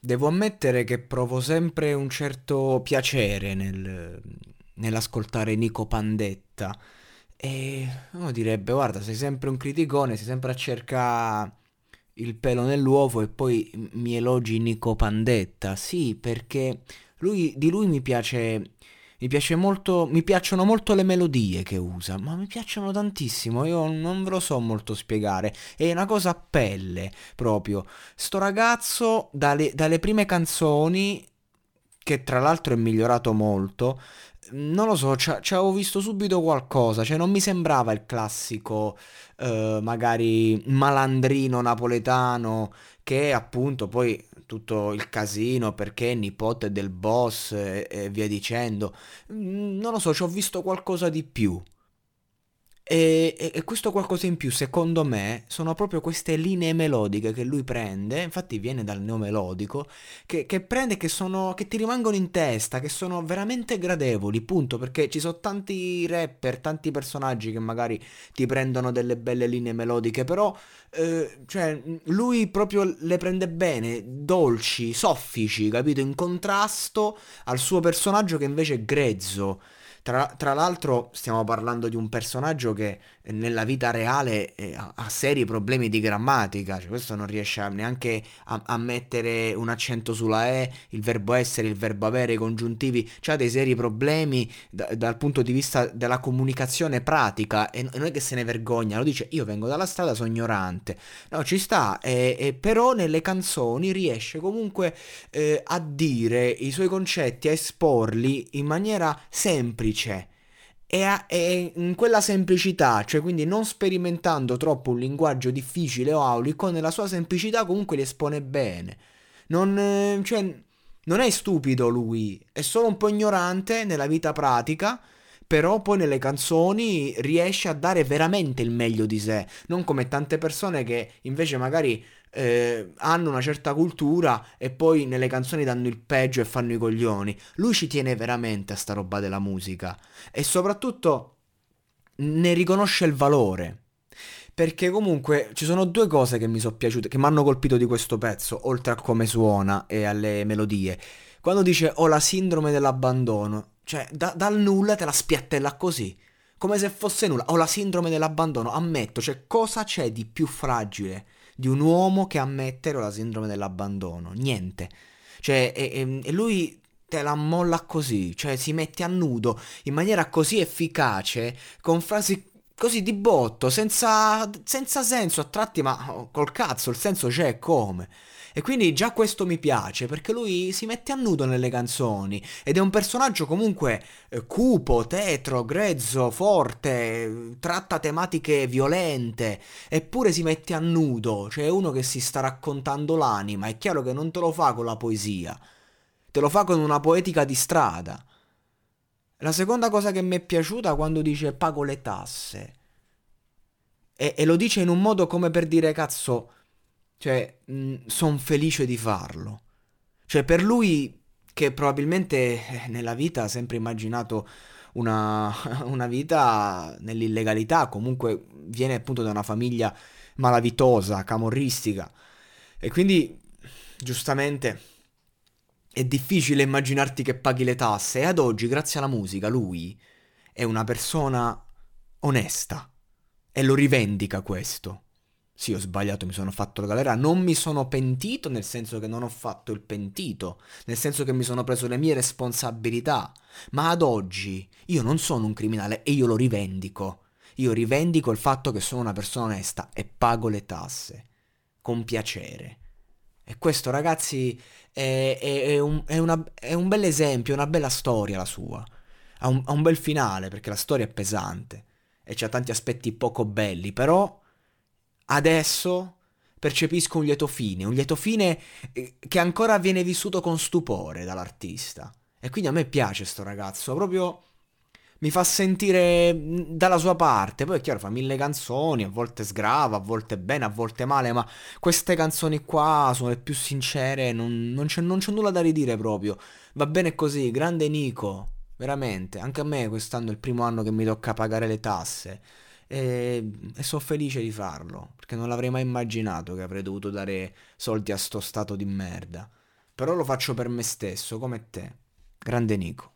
devo ammettere che provo sempre un certo piacere nel, nell'ascoltare Nico Pandetta. E uno direbbe, guarda, sei sempre un criticone, sei sempre a cercare il pelo nell'uovo e poi mi elogi Nico Pandetta. Sì, perché lui, di lui mi piace mi piace molto, mi piacciono molto le melodie che usa, ma mi piacciono tantissimo, io non ve lo so molto spiegare, è una cosa a pelle proprio. Sto ragazzo dalle, dalle prime canzoni, che tra l'altro è migliorato molto, non lo so, ci avevo visto subito qualcosa, cioè non mi sembrava il classico, eh, magari malandrino napoletano che appunto poi tutto il casino perché è nipote del boss e, e via dicendo. Mm, non lo so, ci ho visto qualcosa di più. E, e, e, questo qualcosa in più, secondo me, sono proprio queste linee melodiche che lui prende, infatti viene dal neomelodico, che, che prende che sono, che ti rimangono in testa, che sono veramente gradevoli, punto, perché ci sono tanti rapper, tanti personaggi che magari ti prendono delle belle linee melodiche, però, eh, cioè, lui proprio le prende bene, dolci, soffici, capito, in contrasto al suo personaggio che invece è grezzo. Tra, tra l'altro stiamo parlando di un personaggio che nella vita reale eh, ha, seri problemi di grammatica, cioè questo non riesce neanche a, a, mettere un accento sulla E, il verbo essere, il verbo avere, i congiuntivi, ha dei seri problemi da, dal punto di vista della comunicazione pratica e non è che se ne vergogna, lo dice io vengo dalla strada, sono ignorante, no ci sta, e, e però nelle canzoni riesce comunque eh, a dire i suoi concetti, a esporli in maniera semplice e, e, in quella semplicità, cioè quindi non sperimentando troppo un linguaggio difficile o aulico, nella sua semplicità comunque li espone bene. Non, eh, cioè, non è stupido lui, è solo un po' ignorante nella vita pratica, però poi nelle canzoni riesce a dare veramente il meglio di sé, non come tante persone che invece magari eh, hanno una certa cultura e poi nelle canzoni danno il peggio e fanno i coglioni. Lui ci tiene veramente a sta roba della musica e soprattutto ne riconosce il valore. Perché comunque ci sono due cose che mi sono piaciute, che mi hanno colpito di questo pezzo, oltre a come suona e alle melodie. Quando dice ho la sindrome dell'abbandono, cioè da, dal nulla te la spiattella così, come se fosse nulla. Ho la sindrome dell'abbandono, ammetto, cioè cosa c'è di più fragile di un uomo che ammette la sindrome dell'abbandono. Niente. Cioè, e, e lui te la molla così, cioè si mette a nudo in maniera così efficace, con frasi così di botto, senza, senza senso a tratti, ma col cazzo, il senso c'è come. E quindi già questo mi piace perché lui si mette a nudo nelle canzoni ed è un personaggio comunque eh, cupo, tetro, grezzo, forte, tratta tematiche violente, eppure si mette a nudo, cioè è uno che si sta raccontando l'anima, è chiaro che non te lo fa con la poesia, te lo fa con una poetica di strada. La seconda cosa che mi è piaciuta quando dice pago le tasse. E, e lo dice in un modo come per dire cazzo cioè, sono felice di farlo. Cioè, per lui, che probabilmente eh, nella vita ha sempre immaginato una, una vita nell'illegalità, comunque viene appunto da una famiglia malavitosa, camorristica. E quindi, giustamente, è difficile immaginarti che paghi le tasse. E ad oggi, grazie alla musica, lui è una persona onesta. E lo rivendica questo. Sì, ho sbagliato, mi sono fatto la galera. Non mi sono pentito, nel senso che non ho fatto il pentito, nel senso che mi sono preso le mie responsabilità. Ma ad oggi io non sono un criminale e io lo rivendico. Io rivendico il fatto che sono una persona onesta e pago le tasse. Con piacere. E questo, ragazzi, è, è, è, un, una, è un, bel esempio, una bella storia la sua. Ha un, ha un bel finale, perché la storia è pesante. E c'ha tanti aspetti poco belli, però adesso percepisco un lieto fine, un lieto fine eh, che ancora viene vissuto con stupore dall'artista. E quindi a me piace sto ragazzo, proprio mi fa sentire dalla sua parte. Poi è chiaro, fa mille canzoni, a volte sgrava, a volte bene, a volte male, ma queste canzoni qua sono le più sincere, non, non, c'è, non c'è nulla da ridire proprio. Va bene così, grande Nico, veramente. Anche a me quest'anno è il primo anno che mi tocca pagare le tasse e, e sono felice di farlo, perché non l'avrei mai immaginato che avrei dovuto dare soldi a sto stato di merda. però lo faccio per me stesso, come te. Grande Nico.